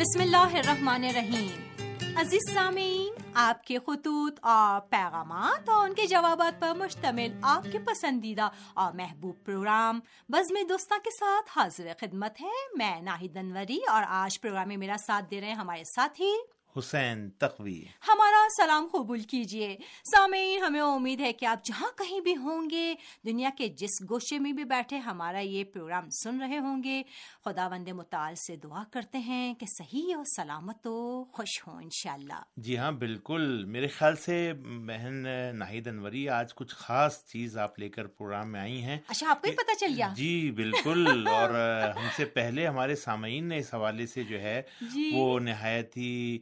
بسم اللہ الرحمن الرحیم۔ عزیز سامعین، آپ کے خطوط اور پیغامات اور ان کے جوابات پر مشتمل آپ کے پسندیدہ اور محبوب پروگرام بزم دوستہ کے ساتھ حاضر خدمت ہے میں ناہید انوری اور آج پروگرام میں میرا ساتھ دے رہے ہیں ہمارے ساتھی حسین تقوی۔ ہمارا سلام قبول کیجیے سامعین ہمیں امید ہے کہ آپ جہاں کہیں بھی ہوں گے دنیا کے جس گوشے میں بھی بیٹھے ہمارا یہ پروگرام سن رہے ہوں گے۔ خدا وند مطال سے دعا کرتے ہیں کہ صحیح اور سلامت و خوش ہوں انشاءاللہ۔ جی ہاں بالکل۔ میرے خیال سے بہن ناہید انوری آج کچھ خاص چیز آپ لے کر پروگرام میں آئی ہیں۔ اچھا آپ کو ہی پتہ چل گیا۔ جی بالکل۔ اور ہم سے پہلے ہمارے سامعین نے اس حوالے سے جو ہے جی۔ وہ نہایت ہی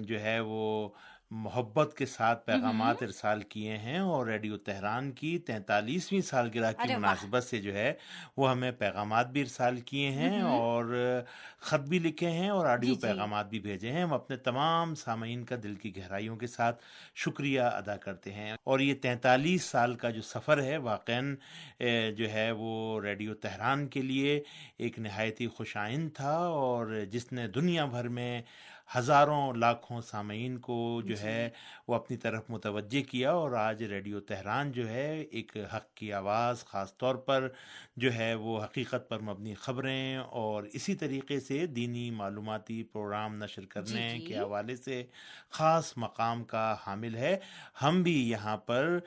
جو ہے وہ محبت کے ساتھ پیغامات ارسال کیے ہیں اور ریڈیو تہران کی تینتالیسویں سالگرہ کی۔ مناسبت سے جو ہے وہ ہمیں پیغامات بھی ارسال کیے ہیں اور خط بھی لکھے ہیں اور آڈیو جی، جی۔ پیغامات بھی بھیجے ہیں۔ ہم اپنے تمام سامعین کا دل کی گہرائیوں کے ساتھ شکریہ ادا کرتے ہیں۔ اور یہ تینتالیس سال کا جو سفر ہے واقعاً اے، جو ہے وہ ریڈیو تہران کے لیے ایک نہایت ہی خوش آئند تھا۔ اور جس نے دنیا بھر میں ہزاروں لاکھوں سامعین کو جو جی۔ ہے وہ اپنی طرف متوجہ کیا اور آج ریڈیو تہران جو ہے ایک حق کی آواز خاص طور پر جو ہے وہ حقیقت پر مبنی خبریں اور اسی طریقے سے دینی معلوماتی پروگرام نشر کرنے جی۔ کے حوالے سے خاص مقام کا حامل ہے ہم بھی یہاں پر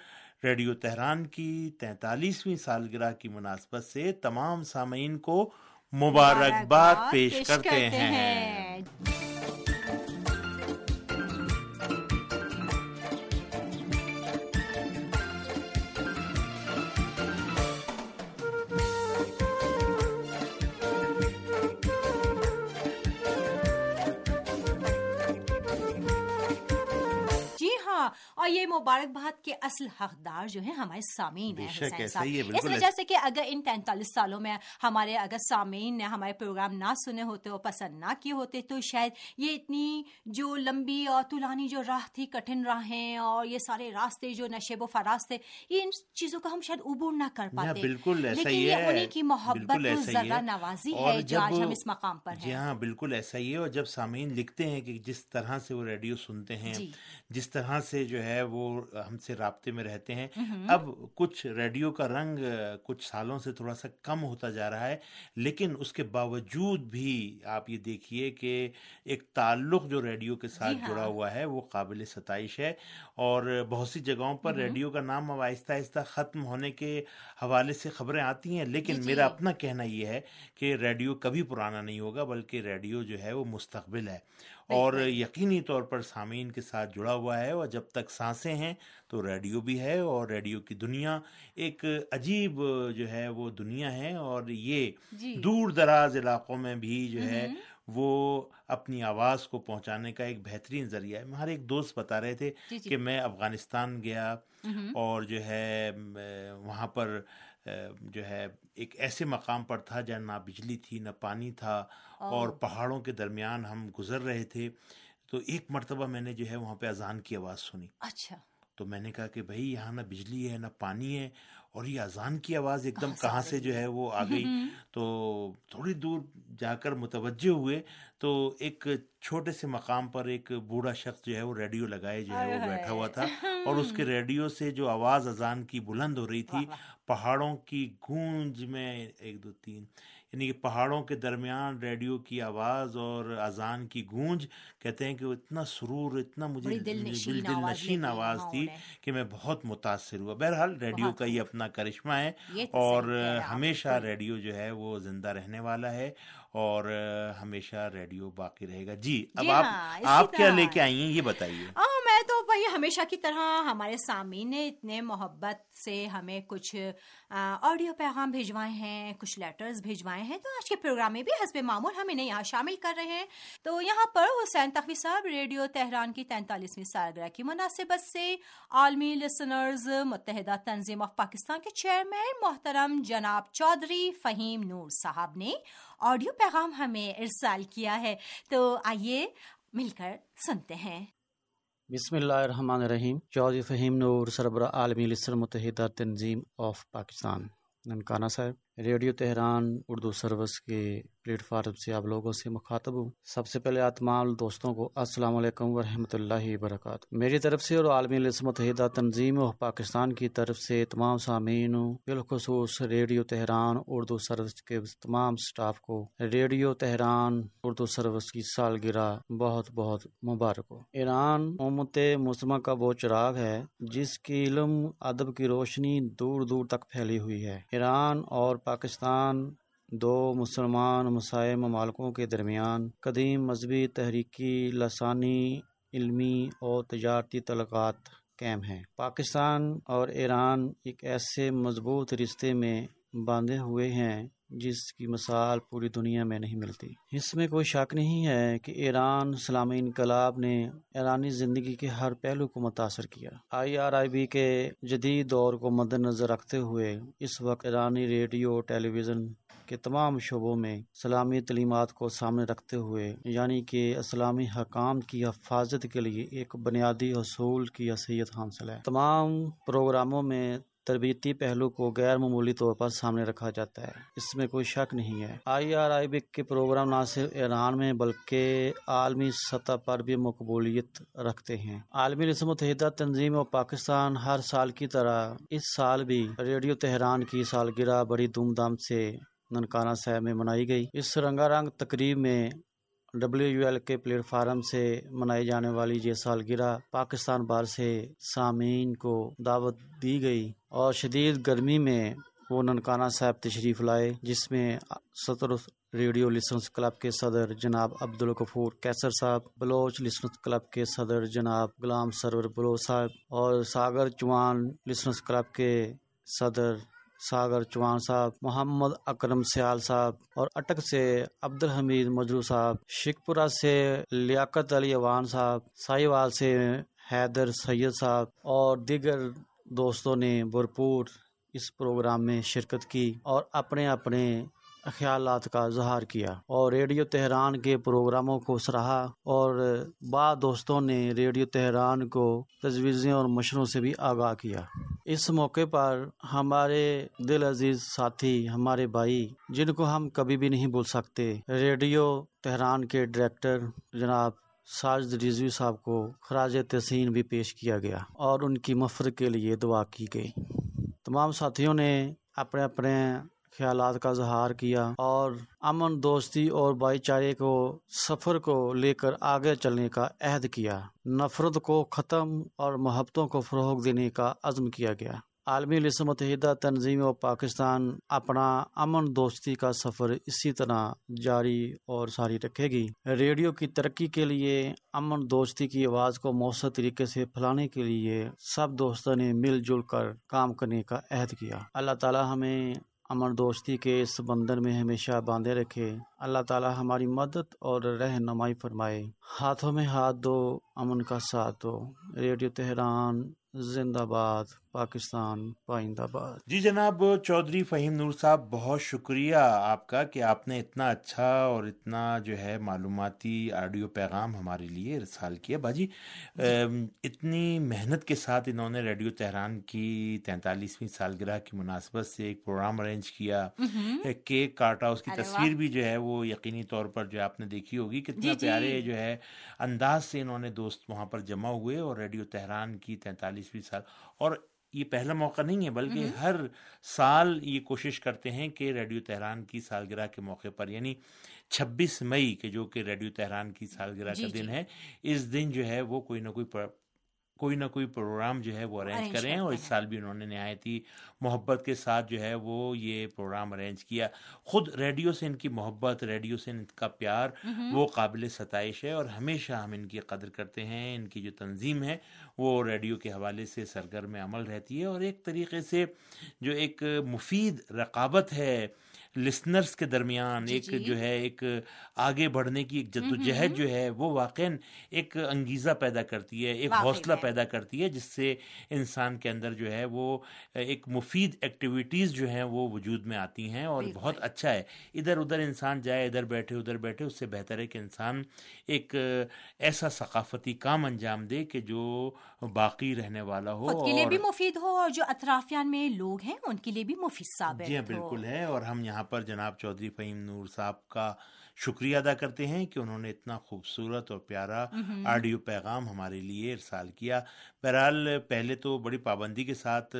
ریڈیو تہران کی تینتالیسویں سالگرہ کی مناسبت سے تمام سامعین کو مبارکباد پیش کرتے ہیں جی اور یہ مبارکباد کے اصل حقدار جو ہیں ہمارے سامعین ہیں حسین صاحب۔ اس وجہ سے کہ اگر ان تینتالیس سالوں میں ہمارے اگر سامعین نے ہمارے پروگرام نہ سنے ہوتے اور پسند نہ کیے ہوتے تو شاید یہ اتنی جو لمبی اور طولانی جو راہ تھی کٹھن راہیں اور یہ سارے راستے جو نشیب و فراز تھے یہ ان چیزوں کا ہم شاید عبور نہ کر پاتے۔ بالکل ایسا لیکن ہی یہ ہے انہیں کی محبت ہے۔ نوازی ہے جو آج ہم اس مقام پر جی ہاں بالکل ایسا ہی ہے۔ اور جب سامعین لکھتے ہیں کہ جس طرح سے وہ ریڈیو سنتے ہیں جی۔ جس طرح سے جو ہے وہ ہم سے رابطے میں رہتے ہیں۔ اب کچھ ریڈیو کا رنگ کچھ سالوں سے تھوڑا سا کم ہوتا جا رہا ہے لیکن اس کے باوجود بھی آپ یہ دیکھیے کہ ایک تعلق جو ریڈیو کے ساتھ ہاں۔ جڑا ہوا ہے وہ قابل ستائش ہے اور بہت سی جگہوں پر۔ ریڈیو کا نام اب آہستہ آہستہ ختم ہونے کے حوالے سے خبریں آتی ہیں لیکن جی، جی۔ میرا اپنا کہنا یہ ہے کہ ریڈیو کبھی پرانا نہیں ہوگا بلکہ ریڈیو جو ہے وہ مستقبل ہے اور۔ یقینی طور پر سامعین کے ساتھ جڑا ہوا ہے اور جب تک سانسیں ہیں تو ریڈیو بھی ہے اور ریڈیو کی دنیا ایک عجیب جو ہے وہ دنیا ہے اور یہ جی دور دراز علاقوں میں بھی جو ہے۔ وہ اپنی آواز کو پہنچانے کا ایک بہترین ذریعہ ہے ہمارے ایک دوست بتا رہے تھے جی جی کہ میں افغانستان گیا۔ اور جو ہے وہاں پر جو ہے ایک ایسے مقام پر تھا جہاں نہ بجلی تھی نہ پانی تھا اور۔ پہاڑوں کے درمیان ہم گزر رہے تھے۔ تو ایک مرتبہ میں نے جو ہے وہاں پہ اذان کی آواز سنی۔ اچھا۔ تو میں نے کہا کہ بھائی یہاں نہ بجلی ہے نہ پانی ہے اور یہ اذان کی آواز ایک دم کہاں سے جو ہے وہ آ گئی۔ تو تھوڑی دور جا کر متوجہ ہوئے تو ایک چھوٹے سے مقام پر ایک بوڑھا شخص جو ہے وہ ریڈیو لگائے جو ہے وہ بیٹھا ہوا۔ تھا اور اس کے ریڈیو سے جو آواز اذان کی بلند ہو رہی تھی۔ پہاڑوں کی گونج میں ایک دو تین یعنی کہ پہاڑوں کے درمیان ریڈیو کی آواز اور اذان کی گونج کہتے ہیں کہ وہ اتنا سرور اتنا مجھے دل نشین دل آواز نشین آواز تھی۔ کہ میں بہت متاثر ہوا۔ بہرحال ریڈیو کا یہ اپنا کرشمہ ہے اور ہمیشہ۔ ریڈیو جو ہے وہ زندہ رہنے والا ہے اور ہمیشہ ریڈیو باقی رہے گا۔ جی اب جی آپ ہاں، آپ کیا لے کے آئی ہیں یہ بتائیے۔ ہاں ہمیشہ کی طرح ہمارے سامعین نے اتنے محبت سے ہمیں کچھ آڈیو پیغام بھیجوائے ہیں، کچھ لیٹرز بھیجوائے ہیں، تو آج کے پروگرام میں بھی حسب معمول ہم انہیں یہاں شامل کر رہے ہیں۔ تو یہاں پر حسین تخوی صاحب، ریڈیو تہران کی تینتالیسویں سالگرہ کی مناسبت سے عالمی لسنرز متحدہ تنظیم آف پاکستان کے چیئرمین محترم جناب چودھری فہیم نور صاحب نے آڈیو پیغام ہمیں ارسال کیا ہے۔ تو آئیے مل کر سنتے ہیں۔ بسم اللہ الرحمن الرحیم چودھری فہیم نور سربراہ عالمی لسر متحدہ تنظیم of Pakistan, Nankana Sahib. Radio Tehran Urdu service کے پلیٹ فارم سے آپ لوگوں سے مخاطب ہوں۔ سب سے پہلے آتمال دوستوں کو السلام علیکم ورحمۃ اللہ وبرکاتہ۔ میری طرف سے اور عالمی متحدہ تنظیم و پاکستان کی طرف سے تمام سامعین بالخصوص ریڈیو تہران اردو سروس کے تمام سٹاف کو، ریڈیو تہران اردو سروس کی سالگرہ بہت بہت مبارک ہو۔ ایران امت مسلمہ کا وہ چراغ ہے جس کی علم، ادب کی روشنی دور دور تک پھیلی ہوئی ہے۔ ایران اور پاکستان، دو مسلمان مسائل ممالکوں کے درمیان قدیم مذہبی تحریکی لسانی، علمی اور تجارتی تعلقات قائم ہیں۔ پاکستان اور ایران ایک ایسے مضبوط رشتے میں باندھے ہوئے ہیں جس کی مثال پوری دنیا میں نہیں ملتی۔ اس میں کوئی شک نہیں ہے کہ ایران اسلامی انقلاب نے ایرانی زندگی کے ہر پہلو کو متاثر کیا۔ آئی آر آئی بی کے جدید دور کو مد نظر رکھتے ہوئے اس وقت ایرانی ریڈیو ٹیلی ویژن کے تمام شعبوں میں اسلامی تعلیمات کو سامنے رکھتے ہوئے یعنی کہ اسلامی حکام کی حفاظت کے لیے ایک بنیادی حصول کی حیثیت حاصل ہے۔ تمام پروگراموں میں تربیتی پہلو کو غیر معمولی طور پر سامنے رکھا جاتا ہے۔ اس میں کوئی شک نہیں ہے۔ آئی آر آئی بی کے پروگرام نہ صرف ایران میں بلکہ عالمی سطح پر بھی مقبولیت رکھتے ہیں۔ عالمی رسم متحدہ، تنظیم اور پاکستان ہر سال کی طرح اس سال بھی ریڈیو تہران کی سالگرہ بڑی دھوم دھام سے ننکانہ صاحب میں منائی گئی۔ اس رنگا رنگ تقریب میں ڈبلیو یو ایل کے پلیٹ فارم سے منائی جانے والی یہ سالگرہ پاکستان بار سے سامعین کو دعوت دی گئی۔ اور شدید گرمی میں وہ ننکانہ صاحب تشریف لائے، جس میں سطر ریڈیو لسنس کلب کے صدر جناب عبد القفور کیسر صاحب، بلوچ لسنس کلب کے صدر جناب غلام سرور بلو صاحب اور ساگر چوان لسنس کلب کے صدر ساگر چوان صاحب، محمد اکرم سیال صاحب اور اٹک سے عبد الحمید مجرو صاحب، شکپورہ سے لیاقت علی عوان صاحب سائی وال سے حیدر سید صاحب اور دیگر دوستوں نے بھرپور اس پروگرام میں شرکت کی اور اپنے اپنے خیالات کا اظہار کیا اور ریڈیو تہران کے پروگراموں کو سراہا اور بعض دوستوں نے ریڈیو تہران کو تجویزیں اور مشروں سے بھی آگاہ کیا۔ اس موقع پر ہمارے دل عزیز ساتھی، ہمارے بھائی، جن کو ہم کبھی بھی نہیں بول سکتے، ریڈیو تہران کے ڈائریکٹر جناب ساجد رضوی صاحب کو خراج تحسین بھی پیش کیا گیا اور ان کی مفر کے لیے دعا کی گئی۔ تمام ساتھیوں نے اپنے اپنے خیالات کا اظہار کیا اور امن، دوستی اور بھائی چارے کو، سفر کو لے کر آگے چلنے کا عہد کیا۔ نفرت کو ختم اور محبتوں کو فروغ دینے کا عزم کیا گیا۔ عالمی لسم متحدہ تنظیم و پاکستان اپنا امن دوستی کا سفر اسی طرح جاری اور ساری رکھے گی۔ ریڈیو کی ترقی کے لیے، امن دوستی کی آواز کو مؤثر طریقے سے پھیلانے کے لیے سب دوستوں نے مل جل کر کام کرنے کا عہد کیا۔ اللہ تعالی ہمیں امن دوستی کے اس بندر میں ہمیشہ باندھے رکھے۔ اللہ تعالی ہماری مدد اور رہنمائی فرمائے۔ ہاتھوں میں ہاتھ دو، امن کا ساتھ دو۔ ریڈیو تہران زندہ باد پاکستان پائند آباد جی جناب چودھری فہیم نور صاحب بہت شکریہ آپ کا کہ آپ نے اتنا اچھا اور اتنا جو ہے معلوماتی آڈیو پیغام ہمارے لیے رسال کیا۔ باجی اتنی محنت کے ساتھ انہوں نے ریڈیو تہران کی تینتالیسویں سالگرہ کی مناسبت سے ایک پروگرام ارینج کیا۔ کیک کاٹا اس کی تصویر بھی جو ہے وہ یقینی طور پر جو آپ نے دیکھی ہوگی۔ کتنا جی، جی۔ پیارے جو ہے انداز سے انہوں نے دوست وہاں پر جمع ہوئے اور ریڈیو تہران کی تینتالیسویں سال۔ اور یہ پہلا موقع نہیں ہے بلکہ ہر سال یہ کوشش کرتے ہیں کہ ریڈیو تہران کی سالگرہ کے موقع پر یعنی چھبیس مئی کے جو کہ ریڈیو تہران کی سالگرہ جی، کا دن ہے اس دن جو ہے وہ کوئی نہ کوئی کوئی نہ کوئی پروگرام جو ہے وہ ارینج کریں اور اس سال بھی انہوں نے نہایت ہی محبت کے ساتھ جو ہے وہ یہ پروگرام ارینج کیا۔ خود ریڈیو سے ان کی محبت ریڈیو سے ان کا پیار وہ قابل ستائش ہے اور ہمیشہ ہم ان کی قدر کرتے ہیں۔ ان کی جو تنظیم ہے وہ ریڈیو کے حوالے سے سرگرم عمل رہتی ہے اور ایک طریقے سے جو ایک مفید رقابت ہے لسنرز کے درمیان جی، ایک جی۔ جو ہے ایک آگے بڑھنے کی ایک جد و جہد جو ہے وہ واقع ایک انگیزہ پیدا کرتی ہے ایک حوصلہ پیدا کرتی ہے جس سے انسان کے اندر جو ہے وہ ایک مفید ایکٹیویٹیز جو ہیں وہ وجود میں آتی ہیں اور بہت اچھا ہے۔ ادھر ادھر انسان جائے ادھر بیٹھے ادھر بیٹھے اس سے بہتر ہے کہ انسان ایک ایسا ثقافتی کام انجام دے کہ جو باقی رہنے والا ہو خود کے لیے بھی مفید ہو اور جو اطرافیان میں لوگ ہیں ان کے لیے بھی مفید ثابت جی ہاں بالکل ہے اور ہم یہاں یہاں پر جناب چودھری فہیم نور صاحب کا شکریہ ادا کرتے ہیں کہ انہوں نے اتنا خوبصورت اور پیارا آڈیو پیغام ہمارے لیے ارسال کیا۔ بہرحال پہلے تو بڑی پابندی کے ساتھ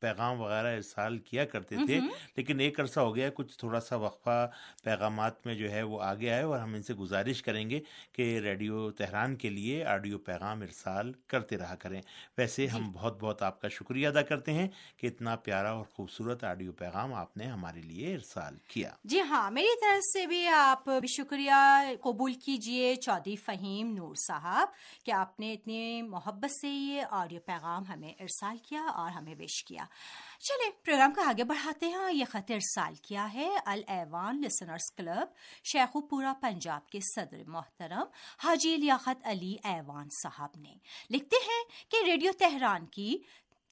پیغام وغیرہ ارسال کیا کرتے تھے لیکن ایک عرصہ ہو گیا کچھ تھوڑا سا وقفہ پیغامات میں جو ہے وہ آگے آئے اور ہم ان سے گزارش کریں گے کہ ریڈیو تہران کے لیے آڈیو پیغام ارسال کرتے رہا کریں۔ ویسے ہم جی۔ بہت بہت آپ کا شکریہ ادا کرتے ہیں کہ اتنا پیارا اور خوبصورت آڈیو پیغام آپ نے ہمارے لیے ارسال کیا۔ جی ہاں میری طرف سے بھی آپ بھی شکریہ، قبول کیجیے چودھری فہیم نور صاحب کہ آپ نے اتنی محبت سے یہ آڈیو پیغام ہمیں ارسال کیا اور ہمیں وش کیا۔ چلے پروگرام کو آگے بڑھاتے ہیں یہ خط ارسال کیا ہے الوان لسنرز کلب شیخو پورا پنجاب کے صدر محترم حاجی لیاقت علی ایوان صاحب نے۔ لکھتے ہیں کہ ریڈیو تہران کی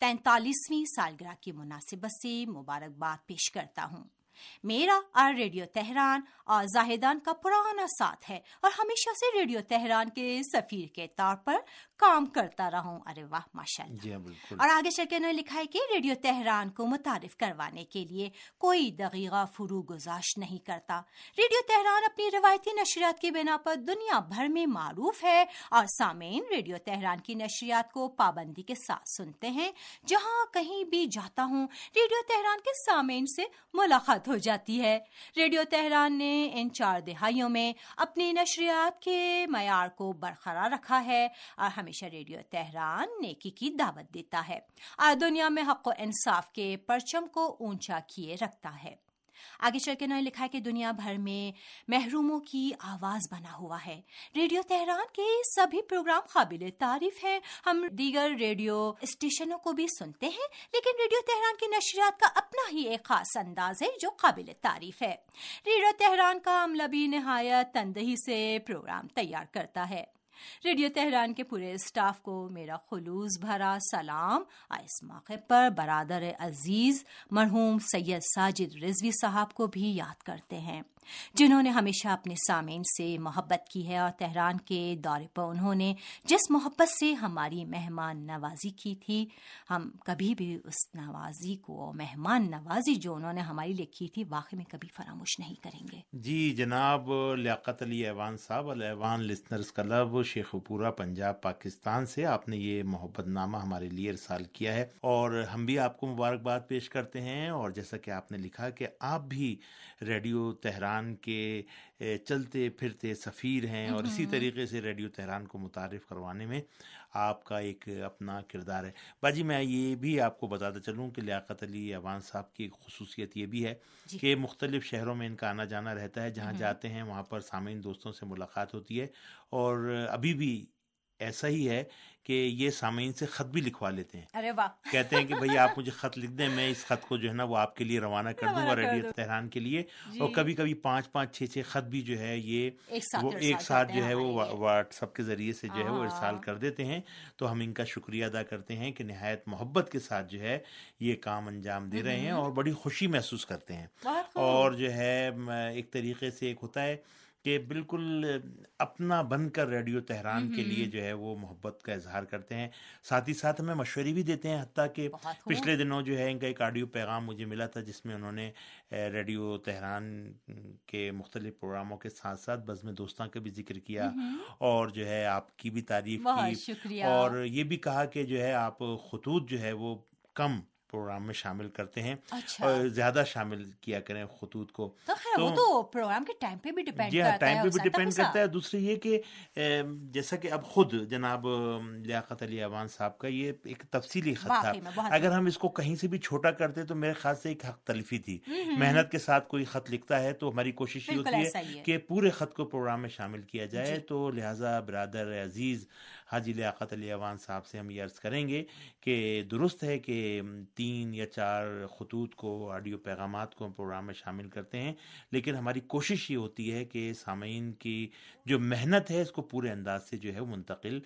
تینتالیسویں سالگرہ کی مناسبت سے مبارکباد پیش کرتا ہوں۔ میرا اور ریڈیو تہران اور زاہدان کا پرانا ساتھ ہے اور ہمیشہ سے ریڈیو تہران کے سفیر کے طور پر کام کرتا رہوں۔ ارے واہ ماشاء اللہ جی ہاں، اور آگے چل کے انہوں نے لکھا ہے کہ ریڈیو تہران کو متعارف کروانے کے لیے کوئی دقیقہ فرو گزاشت نہیں کرتا۔ ریڈیو تہران اپنی روایتی نشریات کی بنا پر دنیا بھر میں معروف ہے اور سامعین ریڈیو تہران کی نشریات کو پابندی کے ساتھ سنتے ہیں۔ جہاں کہیں بھی جاتا ہوں ریڈیو تہران کے سامعین سے ملاقات ہو جاتی ہے۔ ریڈیو تہران نے ان چار دہائیوں میں اپنی نشریات کے معیار کو برقرار رکھا ہے اور ہمیشہ ریڈیو تہران نیکی کی دعوت دیتا ہے۔ اور دنیا میں حق و انصاف کے پرچم کو اونچا کیے رکھتا ہے۔ آگے چل کے نے لکھا ہے کہ دنیا بھر میں محروموں کی آواز بنا ہوا ہے۔ ریڈیو تہران کے سبھی پروگرام قابل تعریف ہیں۔ ہم دیگر ریڈیو اسٹیشنوں کو بھی سنتے ہیں، لیکن ریڈیو تہران کی نشریات کا اپنا ہی ایک خاص انداز ہے جو قابل تعریف ہے۔ ریڈیو تہران کا عملہ بھی نہایت تندہی سے پروگرام تیار کرتا ہے۔ ریڈیو تہران کے پورے اسٹاف کو میرا خلوص بھرا سلام۔ اس موقع پر برادر عزیز مرحوم سید ساجد رضوی صاحب کو بھی یاد کرتے ہیں۔ جنہوں نے ہمیشہ اپنے سامعین سے محبت کی ہے اور تہران کے دورے پر انہوں نے جس محبت سے ہماری مہمان نوازی کی تھی، ہم کبھی بھی اس نوازی کو، مہمان نوازی جو انہوں نے ہماری لیے کی تھی، واقعی میں کبھی فراموش نہیں کریں گے۔ جی جناب، لیاقت علی ایوان صاحب الوان لسنرز کلب، شیخ پورا پنجاب، پاکستان سے آپ نے یہ محبت نامہ ہمارے لیے ارسال کیا ہے۔ اور ہم بھی آپ کو مبارکباد پیش کرتے ہیں۔ اور جیسا کہ آپ نے لکھا کہ آپ بھی ریڈیو تہران تہران کے چلتے پھرتے سفیر ہیں اور اسی طریقے سے ریڈیو تہران کو متعارف کروانے میں آپ کا ایک اپنا کردار ہے۔ باجی میں یہ بھی آپ کو بتاتا چلوں کہ لیاقت علی عوان صاحب کی ایک خصوصیت یہ بھی ہے جی۔ کہ مختلف شہروں میں ان کا آنا جانا رہتا ہے۔ جہاں جاتے ہیں وہاں پر سامعین دوستوں سے ملاقات ہوتی ہے اور ابھی بھی ایسا ہی ہے کہ یہ سامعین سے خط بھی لکھوا لیتے ہیں۔ ارے واہ۔ کہتے ہیں کہ بھائی آپ مجھے خط لکھ دیں میں اس خط کو جو ہے نا وہ آپ کے لیے روانہ کر دوں گا ریڈیو تہران کے لیے۔ جی۔ اور کبھی کبھی پانچ پانچ چھ چھ خط بھی جو ہے یہ وہ ایک ساتھ جو ہے وہ واٹس ایپ کے ذریعے سے جو ہے وہ ارسال۔ کر دیتے ہیں۔ تو ہم ان کا شکریہ ادا کرتے ہیں کہ نہایت محبت کے ساتھ جو ہے یہ کام انجام دے رہے ہیں اور بڑی خوشی محسوس کرتے ہیں۔ اور جو ہے ایک طریقے سے ایک ہوتا ہے کہ بالکل اپنا بن کر ریڈیو تہران کے لیے جو ہے وہ محبت کا اظہار کرتے ہیں۔ ساتھ ہی ساتھ ہمیں مشورے بھی دیتے ہیں حتیٰ کہ پچھلے دنوں جو ہے ان کا ایک آڈیو پیغام مجھے ملا تھا جس میں انہوں نے ریڈیو تہران کے مختلف پروگراموں کے ساتھ ساتھ بزم دوستاں کا بھی ذکر کیا اور جو ہے آپ کی بھی تعریف کی۔ اور یہ بھی کہا کہ جو ہے آپ خطوط جو ہے وہ کم پروگرام میں شامل کرتے ہیں اچھا۔ اور زیادہ شامل کیا کریں خطوط کو۔ تو پروگرام کے ٹائم پہ بھی ڈیپینڈ جی ہاں ٹائم پہ بھی ڈیپینڈ کرتا ہے۔ دوسری یہ کہ جیسا کہ اب خود جناب لیاقت علی عوان صاحب کا یہ ایک تفصیلی خط تھا۔ اگر ہم اس کو کہیں سے بھی چھوٹا کرتے تو میرے خیال سے ایک حق تلفی تھی۔ محنت کے ساتھ کوئی خط لکھتا ہے تو ہماری کوشش یہ ہوتی ہے۔ کہ پورے خط کو پروگرام میں شامل کیا جائے۔ جی۔ تو لہٰذا برادر عزیز حاجی لیاقت علی عوان صاحب سے ہم یہ عرض کریں گے کہ درست ہے کہ تین یا چار خطوط کو، آڈیو پیغامات کو پروگرام میں شامل کرتے ہیں، لیکن ہماری کوشش یہ ہوتی ہے کہ سامعین کی جو محنت ہے، اس کو پورے انداز سے جو ہے منتقل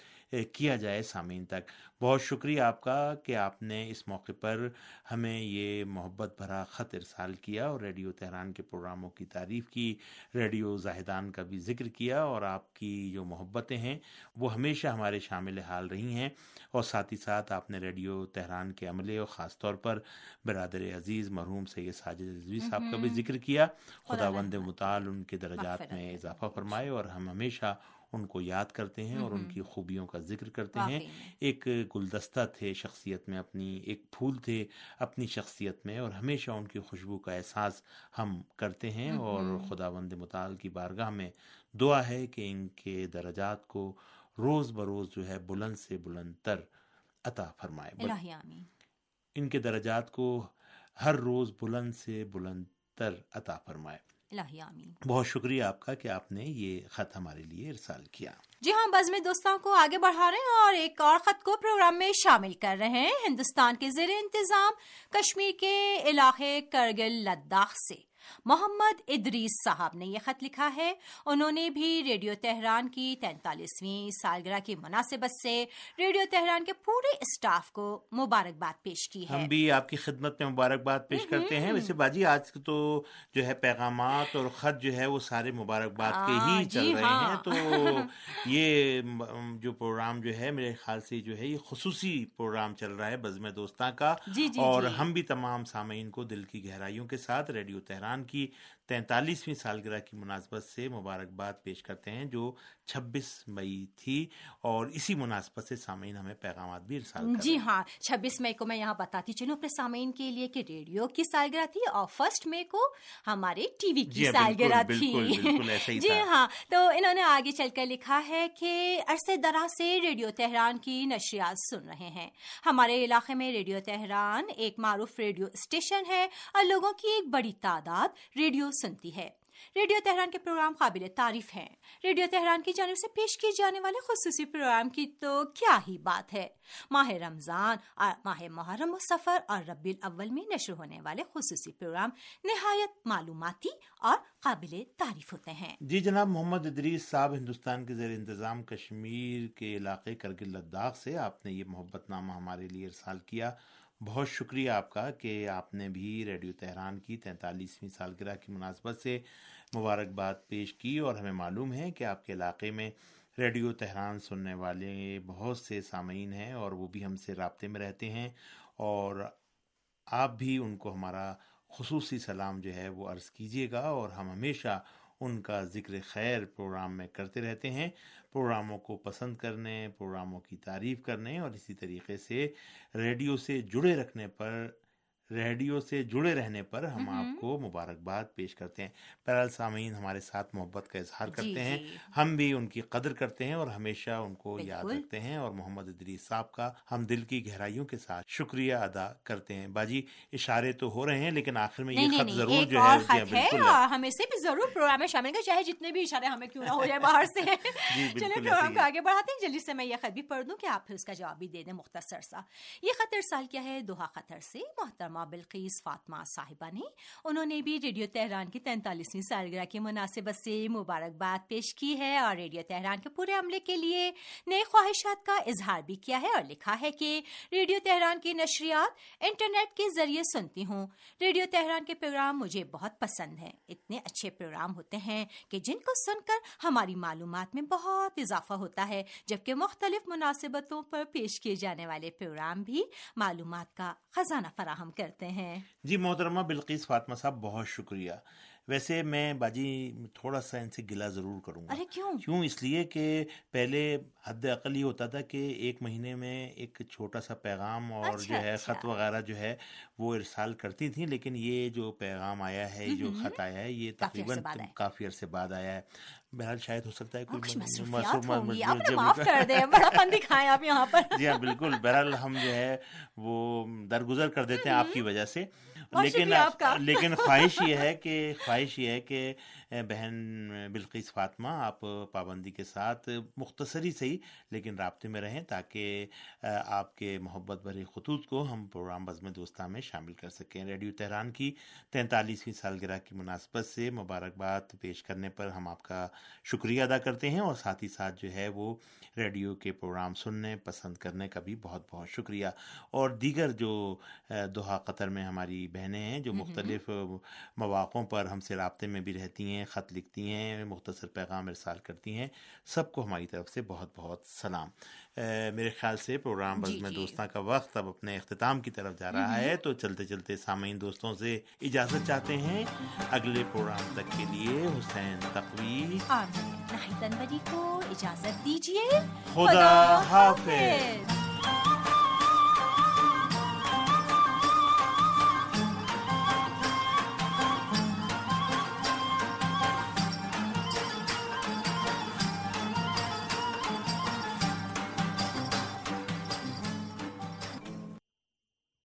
کیا جائے سامعین تک۔ بہت شکریہ آپ کا کہ آپ نے اس موقع پر ہمیں یہ محبت بھرا خط ارسال کیا اور ریڈیو تہران کے پروگراموں کی تعریف کی، ریڈیو زاہدان کا بھی ذکر کیا اور آپ کی جو محبتیں ہیں، وہ ہمیشہ ہمارے شامل حال رہی ہیں اور ساتھ ہی ساتھ آپ نے ریڈیو تہران کے عملے اور خاص طور پر برادر عزیز مرحوم سید ساجد رضوی صاحب کا بھی ذکر کیا۔ خدا وند مطال ان کے درجات میں اضافہ فرمائے اور ہم ہمیشہ ان کو یاد کرتے ہیں اور ان کی خوبیوں کا ذکر کرتے ہیں۔ ایک گلدستہ تھے شخصیت میں اپنی ایک پھول تھے اپنی شخصیت میں اور ہمیشہ ان کی خوشبو کا احساس ہم کرتے ہیں۔ اور خدا وند مطال کی بارگاہ میں دعا ہے کہ ان کے درجات کو روز بروز جو ہے بلند سے بلند تر عطا فرمائے۔ ان کے درجات کو ہر روز بلند سے بلند تر عطا فرمائے۔ بہت شکریہ آپ کا کہ آپ نے یہ خط ہمارے لیے ارسال کیا۔ جی ہاں بز میں دوستوں کو آگے بڑھا رہے ہیں اور ایک اور خط کو پروگرام میں شامل کر رہے ہیں۔ ہندوستان کے زیر انتظام کشمیر کے علاقے کرگل لداخ سے۔ محمد ادریس صاحب نے یہ خط لکھا ہے۔ انہوں نے بھی ریڈیو تہران کی تینتالیسویں سالگرہ کی مناسبت سے ریڈیو تہران کے پورے اسٹاف کو مبارکباد پیش کی ہے۔ ہم بھی آپ کی خدمت میں مبارکباد پیش کرتے ہیں۔ ویسے باجی آج تو جو ہے پیغامات اور خط جو ہے وہ سارے مبارکباد کے ہی چل جی رہے ہیں۔ ہاں۔ تو یہ جو پروگرام جو ہے میرے خیال سے جو ہے یہ خصوصی پروگرام چل رہا ہے بزم دوستاں کا۔ جی، جی، اور ہم بھی تمام سامعین کو دل کی گہرائیوں کے ساتھ ریڈیو تہران کی تینتالیسویں سالگرہ کی مناسبت سے مبارکباد پیش کرتے ہیں جو چھبیس مئی تھی اور اسی مناسبت سے سامعین ہمیں پیغامات بھی ارسال جی ہاں چھبیس مئی کو میں یہاں بتاتی چلوں اپنے سامعین کے لیے کہ ریڈیو کی سالگرہ تھی اور فرسٹ مئی کو ہمارے ٹی وی کی جی ہاں، سالگرہ تھی۔ جی ہاں تو انہوں نے آگے چل کر لکھا ہے کہ عرصے دراز سے ریڈیو تہران کی نشریات سن رہے ہیں۔ ہمارے علاقے میں ریڈیو تہران ایک معروف ریڈیو اسٹیشن ہے اور لوگوں کی ایک بڑی تعداد ریڈیو سنتی ہے۔ ریڈیو تہران کے پروگرام قابل تعریف ہیں۔ ریڈیو تہران کی جانب سے پیش کیے جانے والے خصوصی پروگرام کی تو کیا ہی بات ہے۔ ماہ رمضان اور ماہ محرم و سفر اور ربی الاول میں نشر ہونے والے خصوصی پروگرام نہایت معلوماتی اور قابل تعریف ہوتے ہیں۔ جی جناب، محمد ادریس صاحب ہندوستان کے زیر انتظام کشمیر کے علاقے کرگل لداخ سے آپ نے یہ محبت نامہ ہمارے لیے ارسال کیا۔ بہت شکریہ آپ کا کہ آپ نے بھی ریڈیو تہران کی تینتالیسویں سالگرہ کی مناسبت سے مبارکباد پیش کی اور ہمیں معلوم ہے کہ آپ کے علاقے میں ریڈیو تہران سننے والے بہت سے سامعین ہیں اور وہ بھی ہم سے رابطے میں رہتے ہیں اور آپ بھی ان کو ہمارا خصوصی سلام جو ہے وہ عرض کیجیے گا اور ہم ہمیشہ ان کا ذکر خیر پروگرام میں کرتے رہتے ہیں۔ پروگراموں کو پسند کرنے، پروگراموں کی تعریف کرنے اور اسی طریقے سے ریڈیو سے جڑے رکھنے پر ریڈیو سے جڑے رہنے پر ہم آپ کو مبارکباد پیش کرتے ہیں۔ بہرحال سامعین ہمارے ساتھ محبت کا اظہار جی، کرتے ہیں۔ جی۔ ہم بھی ان کی قدر کرتے ہیں اور ہمیشہ ان کو یاد رکھتے ہیں اور محمد ادریس صاحب کا ہم دل کی گہرائیوں کے ساتھ شکریہ ادا کرتے ہیں۔ باجی اشارے تو ہو رہے ہیں لیکن آخر میں یہ خط ضرور جو ہے ہمیں سے بھی ضرور پروگرام میں شامل کر چاہے جتنے بھی اشارے ہمیں کیوں نہ ہو جائے باہر سے۔ جی، چلے پروگرام کو آگے بڑھاتے ہیں۔ جلدی سے میں یہ خط بھی پڑھ دوں کہ آپ پھر اس کا جواب بھی دے دیں مختصر سا۔ یہ خط ارسال کیا ہے؟ دوحہ قطر سے محترمہ بلقیس فاطمہ صاحبہ نے، انہوں نے بھی ریڈیو تہران کی تینتالیسویں سالگرہ کی مناسبت سے مبارکباد پیش کی ہے اور ریڈیو تہران کے پورے عملے کے لیے نئے خواہشات کا اظہار بھی کیا ہے اور لکھا ہے کہ ریڈیو تہران کی نشریات انٹرنیٹ کے ذریعے سنتی ہوں۔ ریڈیو تہران کے پروگرام مجھے بہت پسند ہیں۔ اتنے اچھے پروگرام ہوتے ہیں کہ جن کو سن کر ہماری معلومات میں بہت اضافہ ہوتا ہے، جبکہ مختلف مناسبتوں پر پیش کیے جانے والے پروگرام بھی معلومات کا خزانہ فراہم کرتے ہیں۔ جی محترمہ بلقیس فاطمہ صاحب بہت شکریہ۔ ویسے میں باجی تھوڑا سا ان سے گلا ضرور کروں گا۔ کیوں؟ کیوں؟ اس لیے کہ پہلے حد عقل یہ ہوتا تھا کہ ایک مہینے میں ایک چھوٹا سا پیغام اور اچھا، جو ہے اچھا۔ خط وغیرہ جو ہے وہ ارسال کرتی تھیں لیکن یہ جو پیغام آیا ہے جو خط آیا ہے یہ تقریباً کافی عرصے بعد آیا ہے۔ بہرحال شاید ہو سکتا ہے کوئی جی ہاں بالکل۔ بہرحال ہم جو ہے وہ درگزر کر دیتے ہیں آپ کی وجہ سے۔ لیکن لیکن خواہش یہ ہے کہ خواہش یہ ہے کہ بہن بلقیس فاطمہ آپ پابندی کے ساتھ مختصری صحیح لیکن رابطے میں رہیں تاکہ آپ کے محبت بھرے خطوط کو ہم پروگرام بزم دوستہ میں شامل کر سکیں۔ ریڈیو تہران کی تینتالیسویں سالگرہ کی مناسبت سے مبارکباد پیش کرنے پر ہم آپ کا شکریہ ادا کرتے ہیں اور ساتھ ہی ساتھ جو ہے وہ ریڈیو کے پروگرام سننے پسند کرنے کا بھی بہت بہت شکریہ۔ اور دیگر جو دوحہ قطر میں ہماری بہنیں ہیں جو مختلف مواقعوں پر ہم سے رابطے میں بھی رہتی ہیں خط لکھتی ہیں مختصر پیغام ارسال کرتی ہیں۔ سب کو ہماری طرف سے بہت بہت سلام۔ میرے خیال سے پروگرام بز میں دوستوں کا وقت اب اپنے اختتام کی طرف جا رہا ہے تو چلتے چلتے سامعین دوستوں سے اجازت چاہتے ہیں اگلے پروگرام تک کے لیے حسین تقوی۔ کو اجازت دیجیے۔ خدا حافظ۔